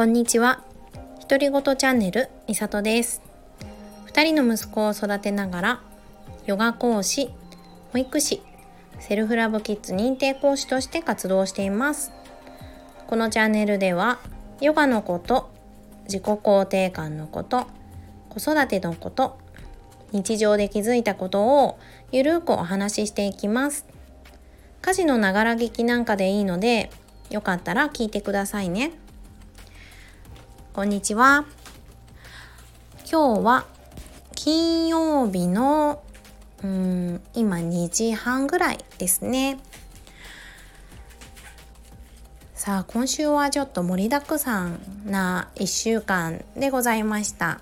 こんにちは。独り言チャンネルみさとです。二人の息子を育てながら、ヨガ講師、保育士、セルフラブキッズ認定講師として活動しています。このチャンネルでは、ヨガのこと、自己肯定感のこと、子育てのこと、日常で気づいたことをゆるくお話ししていきます。家事のながら聞きなんかでいいので、よかったら聞いてくださいね。こんにちは。今日は金曜日のうん今2時半ぐらいですね。さあ今週はちょっと盛りだくさんな1週間でございました。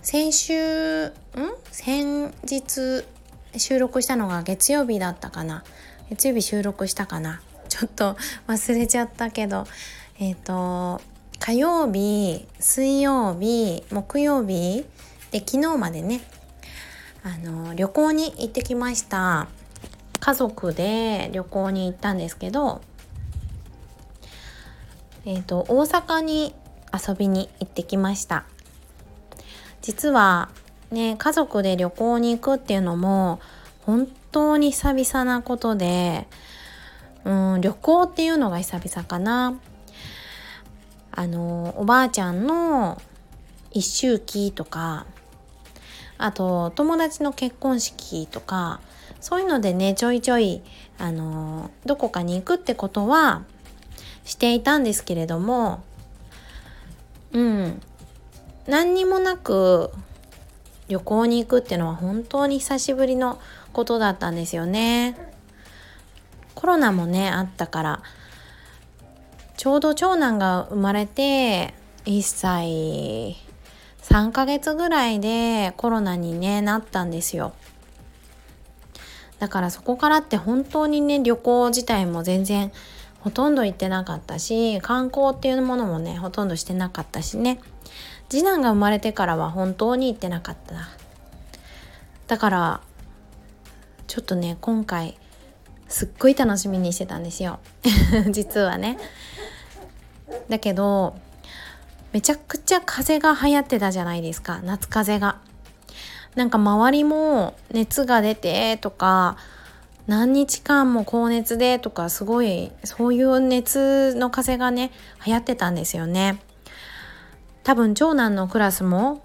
先週ん？先日収録したのが月曜日だったかな月曜日収録したかなちょっと忘れちゃったけどえっ、ー、と火曜日水曜日木曜日で昨日までねあの旅行に行ってきました。家族で旅行に行ったんですけどえっ、ー、と大阪に遊びに行ってきました。実はね家族で旅行に行くっていうのも本当に久々なことでうん旅行っていうのが久々かな。あのおばあちゃんの一周忌とかあと友達の結婚式とかそういうのでねちょいちょいあのどこかに行くってことはしていたんですけれどもうん何にもなく旅行に行くっていうのは本当に久しぶりのことだったんですよね。コロナもねあったからちょうど長男が生まれて1歳3ヶ月ぐらいでコロナに、ね、なったんですよ。だからそこからって本当にね旅行自体も全然ほとんど行ってなかったし観光っていうものもねほとんどしてなかったしね。次男が生まれてからは本当に行ってなかっただからちょっとね今回すっごい楽しみにしてたんですよ。実はね。だけどめちゃくちゃ風が流行ってたじゃないですか。夏風邪が。なんか周りも熱が出てとか何日間も高熱でとかすごいそういう熱の風がね流行ってたんですよね。多分長男のクラスも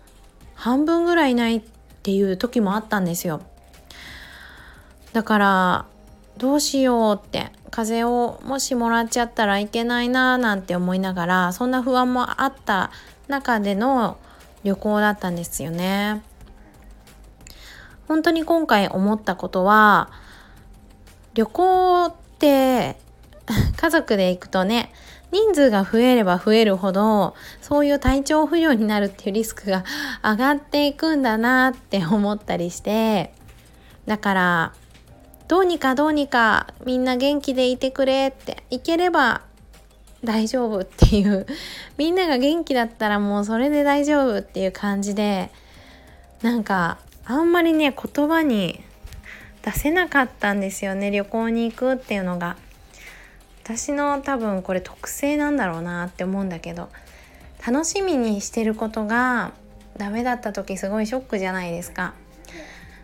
半分ぐらいないっていう時もあったんですよ。だからどうしようって風邪をもしもらっちゃったらいけないなーなんて思いながらそんな不安もあった中での旅行だったんですよね。本当に今回思ったことは旅行って家族で行くとね人数が増えれば増えるほどそういう体調不良になるっていうリスクが 上がっていくんだなって思ったりしてだからどうにかどうにかみんな元気でいてくれっていければ大丈夫っていう。みんなが元気だったらもうそれで大丈夫っていう感じでなんかあんまりね言葉に出せなかったんですよね旅行に行くっていうのが。私の多分これ特性なんだろうなって思うんだけど楽しみにしてることがダメだった時すごいショックじゃないですか。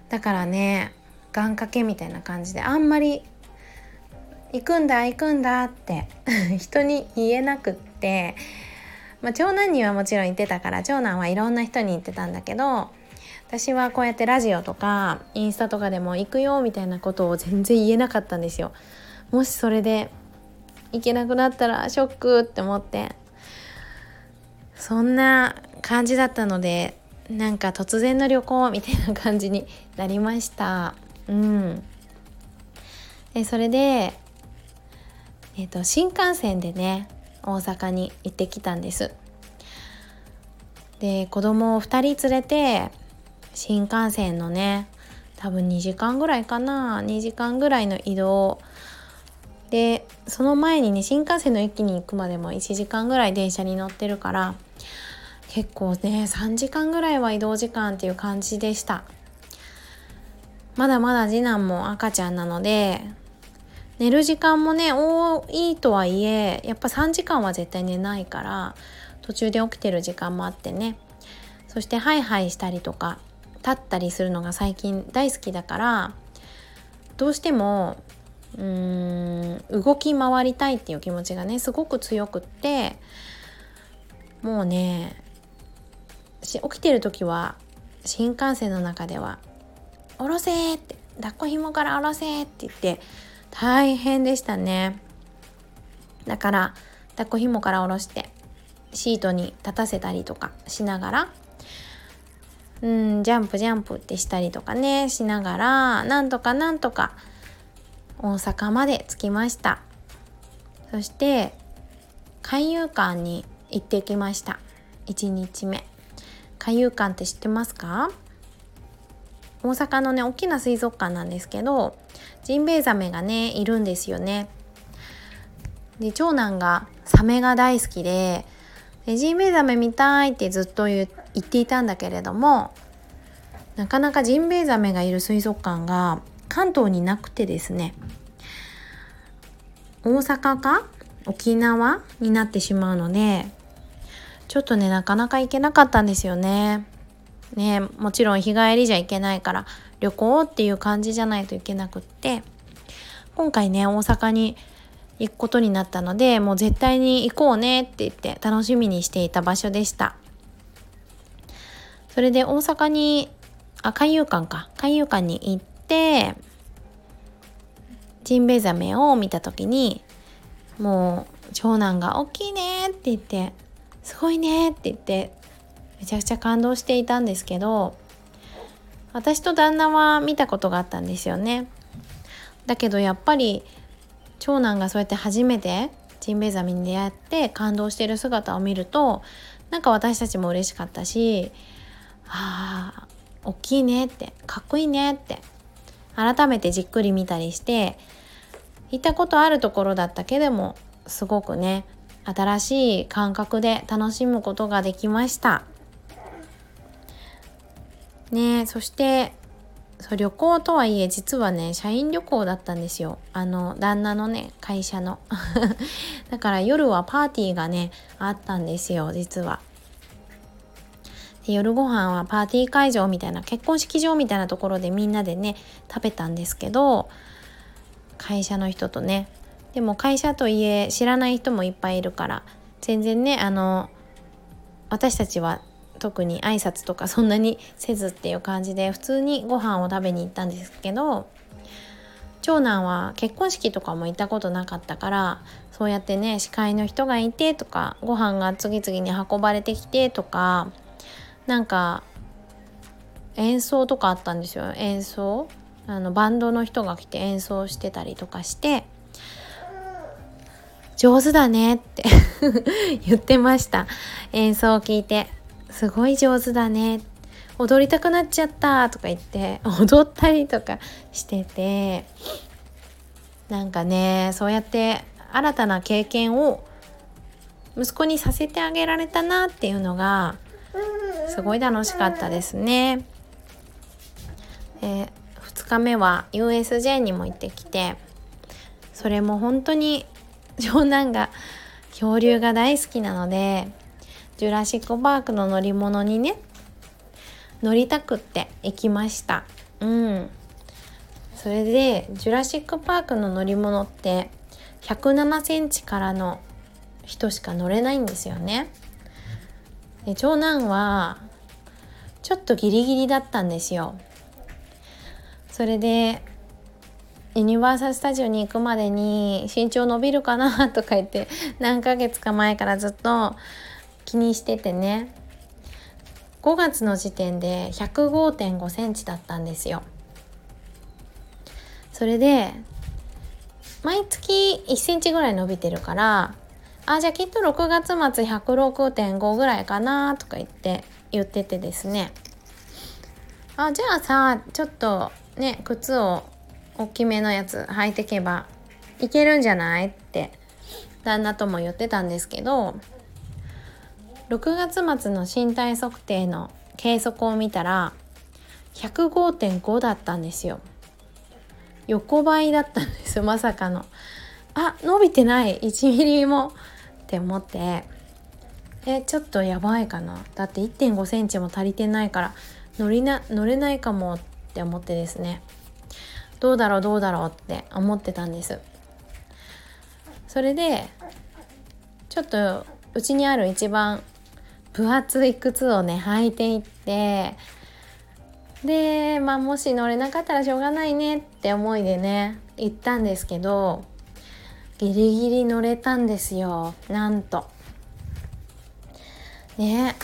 だからね願掛けみたいな感じであんまり行くんだ行くんだって 人に言えなくって、まあ、長男にはもちろん言ってたから長男はいろんな人に言ってたんだけど私はこうやってラジオとかインスタとかでも行くよみたいなことを全然言えなかったんですよ。もしそれで行けなくなったらショックって思ってそんな感じだったのでなんか突然の旅行みたいな感じになりました。うん、でそれで、えーと、と新幹線でね大阪に行ってきたんです。で子供を2人連れて新幹線のね多分2時間ぐらいかな2時間ぐらいの移動。でその前にね新幹線の駅に行くまでも1時間ぐらい電車に乗ってるから結構ね3時間ぐらいは移動時間っていう感じでした。まだまだ次男も赤ちゃんなので寝る時間もね多いとはいえやっぱ3時間は絶対寝ないから途中で起きてる時間もあってね。そしてハイハイしたりとか立ったりするのが最近大好きだからどうしてもうーん動き回りたいっていう気持ちがねすごく強くってもうね起きてる時は新幹線の中では「下ろせ!」って「抱っこ紐から下ろせ!」って言って大変でしたねだから抱っこ紐から下ろしてシートに立たせたりとかしながらうんジャンプジャンプってしたりとかねしながらなんとかなんとか大阪まで着きましたそして海遊館に行ってきました1日目海遊館って知ってますか？大阪のね大きな水族館なんですけどジンベエザメがねいるんですよねで長男がサメが大好きででジンベエザメ見たいってずっと言っていたんだけれどもなかなかジンベエザメがいる水族館が関東になくてですね大阪か沖縄になってしまうのでちょっとねなかなか行けなかったんですよね。ねもちろん日帰りじゃ行けないから旅行っていう感じじゃないといけなくって今回ね大阪に行くことになったのでもう絶対に行こうねって言って楽しみにしていた場所でした。それで大阪にあ海遊館か。海遊館に行ってジンベエザメを見た時にもう長男が「大きいね」って言って「すごいね」って言ってめちゃくちゃ感動していたんですけど私と旦那は見たことがあったんですよね。だけどやっぱり長男がそうやって初めてジンベエザメに出会って感動してる姿を見るとなんか私たちも嬉しかったしああ大きいねってかっこいいねって改めてじっくり見たりして行ったことあるところだったけどもすごくね新しい感覚で楽しむことができました。ねそしてそう旅行とはいえ実はね社員旅行だったんですよ。あの旦那のね会社の。だから夜はパーティーがねあったんですよ実は。で夜ご飯はパーティー会場みたいな結婚式場みたいなところでみんなでね食べたんですけど会社の人とね。でも会社といえ知らない人もいっぱいいるから全然ねあの私たちは特に挨拶とかそんなにせずっていう感じで普通にご飯を食べに行ったんですけど長男は結婚式とかも行ったことなかったからそうやってね司会の人がいてとかご飯が次々に運ばれてきてとかなんか演奏とかあったんですよ。演奏？あのバンドの人が来て演奏してたりとかして上手だねって 言ってました。演奏を聞いて。すごい上手だね踊りたくなっちゃったとか言って踊ったりとかしててなんかねそうやって新たな経験を息子にさせてあげられたなっていうのがすごい楽しかったですね。え2日目は USJ にも行ってきてそれも本当に 長男が恐竜が大好きなのでジュラシック・パークの乗り物にね乗りたくって行きました。うん。それでジュラシック・パークの乗り物って107センチからの人しか乗れないんですよね。で長男はちょっとギリギリだったんですよ。それでユニバーサル・スタジオに行くまでに身長伸びるかなとか言って何ヶ月か前からずっと気にしててね。5月の時点で105.5センチだったんですよ。それで毎月1センチぐらい伸びてるからあじゃあきっと6月末106.5ぐらいかなとか言って言っててですねあじゃあさちょっとね靴を大きめのやつ履いてけばいけるんじゃない？って旦那とも言ってたんですけど6月末の身体測定の計測を見たら105.5だったんですよ。横ばいだったんです まさかの。あ伸びてない。1ミリもって思って。えちょっとやばいかな。だって1 5センチも足りてないから乗りな乗れないかもって思ってですね。どうだろうどうだろうって思ってたんです。それでちょっとうちにある一番分厚い靴をね履いていってでまあもし乗れなかったらしょうがないねって思いでね行ったんですけどギリギリ乗れたんですよなんと。ね。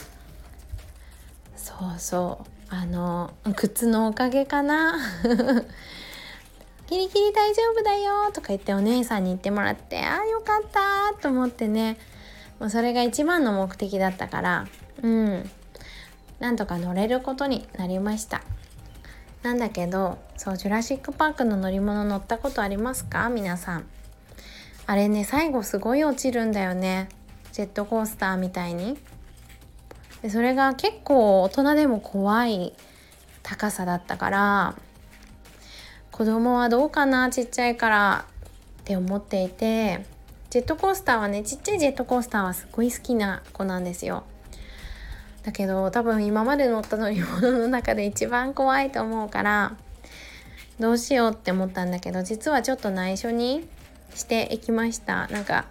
そうそう。あの靴のおかげかな。ギリギリ大丈夫だよとか言ってお姉さんに言ってもらってああよかったと思ってね。もうそれが一番の目的だったからうん。なんとか乗れることになりました。なんだけどそうジュラシック・パークの乗り物乗ったことありますか？皆さん。あれね最後すごい落ちるんだよね。ジェットコースターみたいに。でそれが結構大人でも怖い高さだったから子供はどうかなちっちゃいからって思っていてジェットコースターはねちっちゃいジェットコースターはすっごい好きな子なんですよ。だけど多分今まで乗った乗り物の中で一番怖いと思うからどうしようって思ったんだけど実はちょっと内緒にしていきました。なんか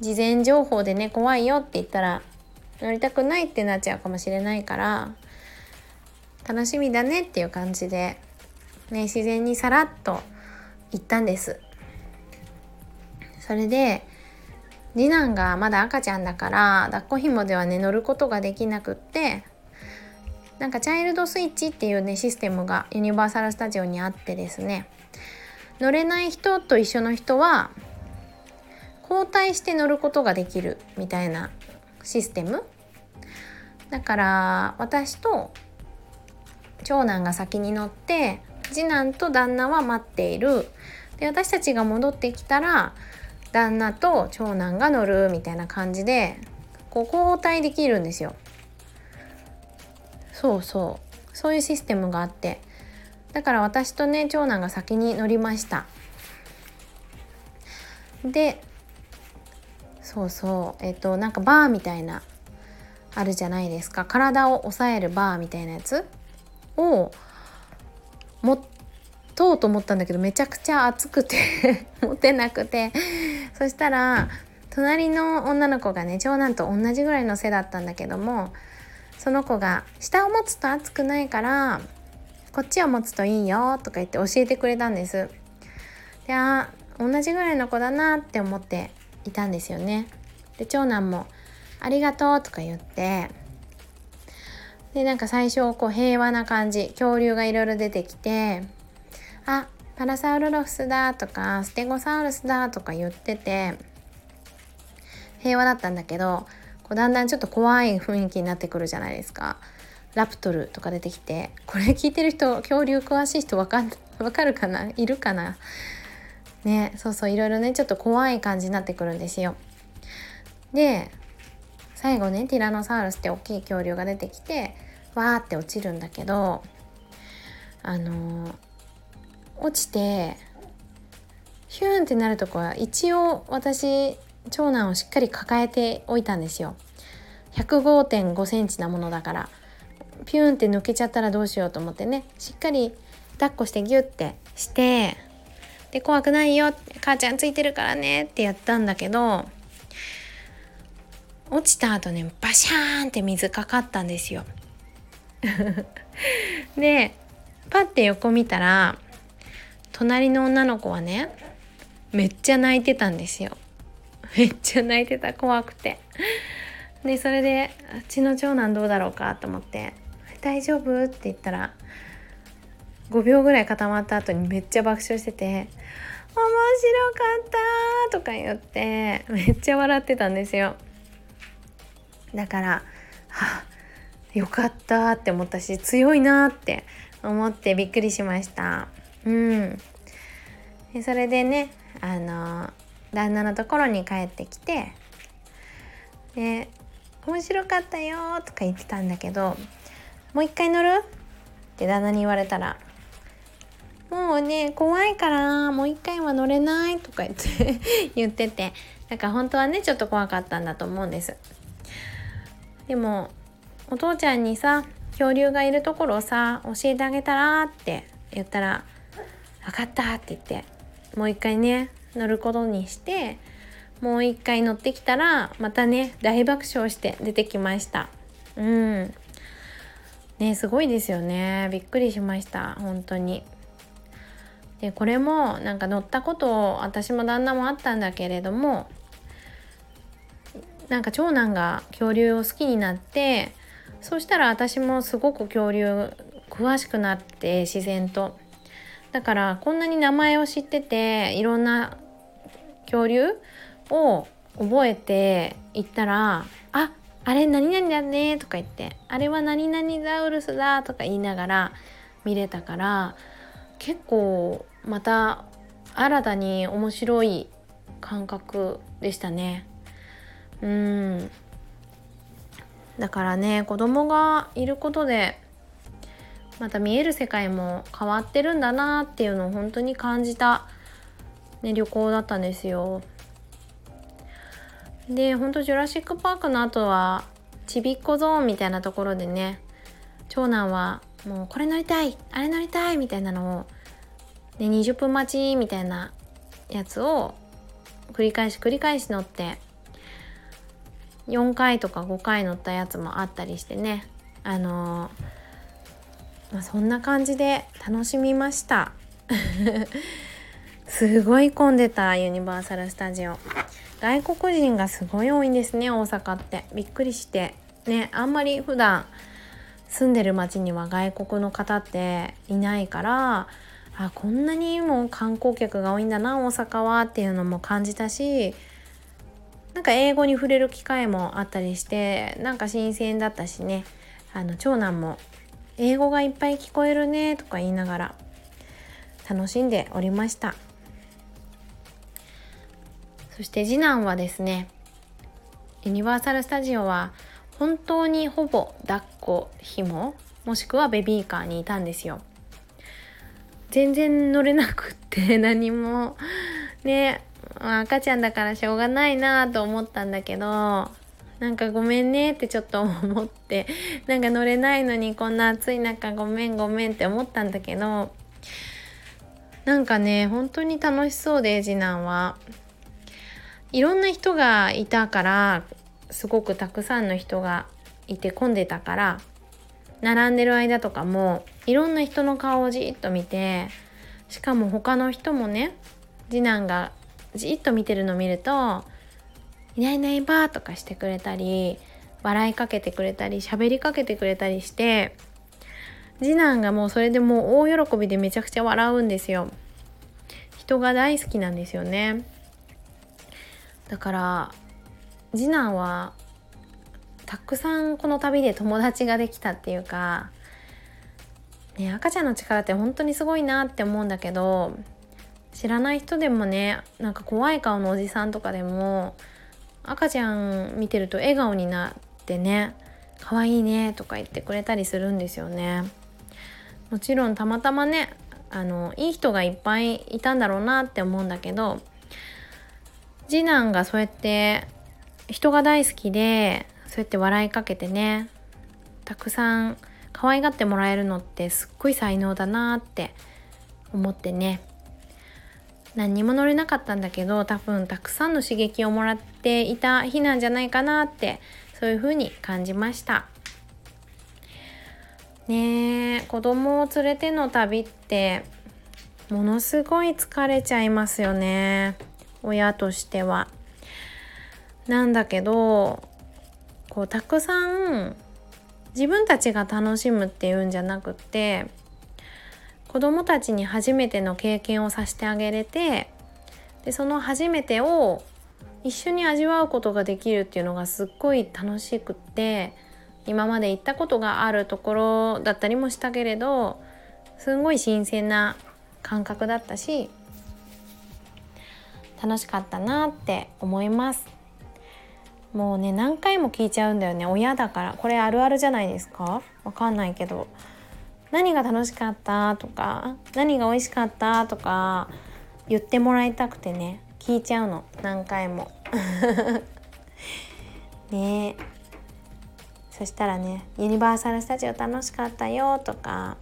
事前情報でね怖いよって言ったら乗りたくないってなっちゃうかもしれないから楽しみだねっていう感じで、ね、自然にさらっと行ったんです。それで次男がまだ赤ちゃんだから抱っこ紐ではね乗ることができなくってなんかチャイルドスイッチっていうねシステムがユニバーサル・スタジオにあってですね乗れない人と一緒の人は交代して乗ることができるみたいなシステム。だから私と長男が先に乗って次男と旦那は待っている。で私たちが戻ってきたら旦那と長男が乗るみたいな感じでこう交代できるんですよ。そうそう。そういうシステムがあって。だから私とね長男が先に乗りました。でそうそう。えっとなんかバーみたいなあるじゃないですか。体を押さえるバーみたいなやつを持とうと思ったんだけどめちゃくちゃ暑くて 持てなくて。そしたら隣の女の子がね長男と同じぐらいの背だったんだけどもその子が「下を持つと暑くないからこっちを持つといいよ」とか言って教えてくれたんです。であ同じぐらいの子だなって思っていたんですよね。で長男も「ありがとう」とか言ってでなんか最初こう平和な感じ恐竜がいろいろ出てきて「あパラサウルロフスだとかステゴサウルスだとか言ってて平和だったんだけどこうだんだんちょっと怖い雰囲気になってくるじゃないですか。ラプトルとか出てきてこれ聞いてる人恐竜詳しい人わか かるかな？いるかな？ねそうそういろいろねちょっと怖い感じになってくるんですよ。で最後ねティラノサウルスって大きい恐竜が出てきてわーって落ちるんだけどあのー落ちてヒューンってなるとこは一応私長男をしっかり抱えておいたんですよ。105.5センチなものだから。ピューンって抜けちゃったらどうしようと思ってね。しっかり抱っこしてギュッてしてで怖くないよ母ちゃんついてるからねってやったんだけど落ちた後ねバシャーンって水かかったんですよ。でパッて横見たら隣の女の子はねめっちゃ泣いてたんですよ。めっちゃ泣いてた。怖くて。でそれでうちの長男どうだろうか？と思って「大丈夫?」って言ったら5秒ぐらい固まった後にめっちゃ爆笑してて「面白かった」とか言ってめっちゃ笑ってたんですよ。だからはよかったって思ったし強いなって思ってびっくりしました。うんでそれでねあの旦那のところに帰ってきてで「面白かったよ」とか言ってたんだけど「もう一回乗る?」って旦那に言われたら「もうね怖いからもう一回は乗れないとか言って 言っててだから本当はねちょっと怖かったんだと思うんですでもお父ちゃんにさ恐竜がいるところをさ教えてあげたらって言ったら「分かった」って言ってもう一回ね乗ることにしてもう一回乗ってきたらまたね大爆笑して出てきましたうん。ねすごいですよね。びっくりしました。本当に。でこれもなんか乗ったことを私も旦那もあったんだけれどもなんか長男が恐竜を好きになってそしたら私もすごく恐竜詳しくなって自然と。だからこんなに名前を知ってていろんな恐竜を覚えていったら「ああれ何々だね」とか言って「あれは何々ザウルスだ」とか言いながら見れたから結構また新たに面白い感覚でしたね。うんだからね子供がいることでまた見える世界も変わってるんだなっていうのを本当に感じた、ね、旅行だったんですよ。で本当ジュラシック・パークの後はちびっこゾーンみたいなところでね長男はもうこれ乗りたいあれ乗りたいみたいなのをで20分待ちみたいなやつを繰り返し繰り返し乗って4回とか5回乗ったやつもあったりしてねあのー、まあ、そんな感じで楽しみました。すごい混んでたユニバーサル・スタジオ。外国人がすごい多いんですね大阪って。びっくりして。ねあんまり普段住んでる町には外国の方っていないからあこんなにも観光客が多いんだな大阪はっていうのも感じたしなんか英語に触れる機会もあったりしてなんか新鮮だったしね。あの長男も「英語がいっぱい聞こえるね」とか言いながら楽しんでおりました。そして次男はですねユニバーサル・スタジオは本当にほぼ抱っこ紐もしくはベビーカーにいたんですよ。全然乗れなくって何もね赤ちゃんだからしょうがないなと思ったんだけどなんかごめんねってちょっと思って なんか乗れないのにこんな暑い中ごめんごめんって思ったんだけどなんかね本当に楽しそうで次男は。いろんな人がいたからすごくたくさんの人がいて混んでたから並んでる間とかもいろんな人の顔をじっと見てしかも他の人もね次男がじっと見てるの見ると「いないいないば」とかしてくれたり笑いかけてくれたり喋りかけてくれたりして次男がもうそれでもう大喜びでめちゃくちゃ笑うんですよ。人が大好きなんですよね。だから次男はたくさんこの旅で友達ができたっていうか、ね、赤ちゃんの力って本当にすごいなって思うんだけど知らない人でもねなんか怖い顔のおじさんとかでも赤ちゃん見てると笑顔になってね可愛いねとか言ってくれたりするんですよね。もちろんたまたまねあのいい人がいっぱいいたんだろうなって思うんだけど次男がそうやって人が大好きでそうやって笑いかけてねたくさん可愛がってもらえるのってすっごい才能だなって思ってね。何にも乗れなかったんだけど多分たくさんの刺激をもらっていた日なんじゃないかなってそういう風に感じましたねえ子供を連れての旅ってものすごい疲れちゃいますよね親としては。なんだけどこうたくさん自分たちが楽しむっていうんじゃなくって子どもたちに初めての経験をさせてあげれてでその初めてを一緒に味わうことができるっていうのがすっごい楽しくって今まで行ったことがあるところだったりもしたけれどすんごい新鮮な感覚だったし楽しかったなって思います。もうね何回も聞いちゃうんだよね。親だから。これあるあるじゃないですか？わかんないけど。何が楽しかったとか何が美味しかったとか言ってもらいたくてね。聞いちゃうの。何回も。ね。そしたらね「ユニバーサル・スタジオ楽しかったよ」とか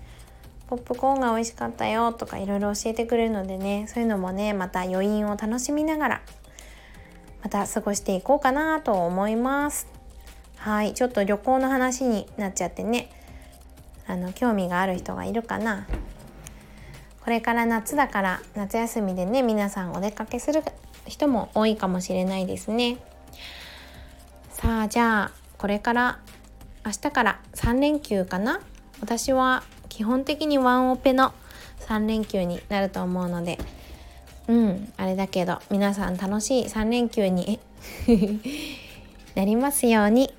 「ポップコーンが美味しかったよ」とかいろいろ教えてくれるのでねそういうのもねまた余韻を楽しみながらまた過ごしていこうかなと思います。はい。ちょっと旅行の話になっちゃってね。あの興味がある人がいるかな。これから夏だから夏休みでね皆さんお出かけする人も多いかもしれないですね。さあじゃあこれから明日から3連休かな？私は基本的にワンオペの3連休になると思うので。うんあれだけど皆さん楽しい3連休に なりますように。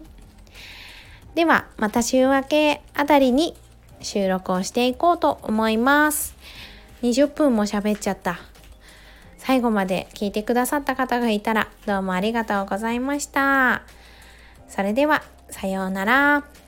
ではまた週明けあたりに収録をしていこうと思います。20分も喋っちゃった最後まで聞いてくださった方がいたらどうもありがとうございましたそれではさようなら。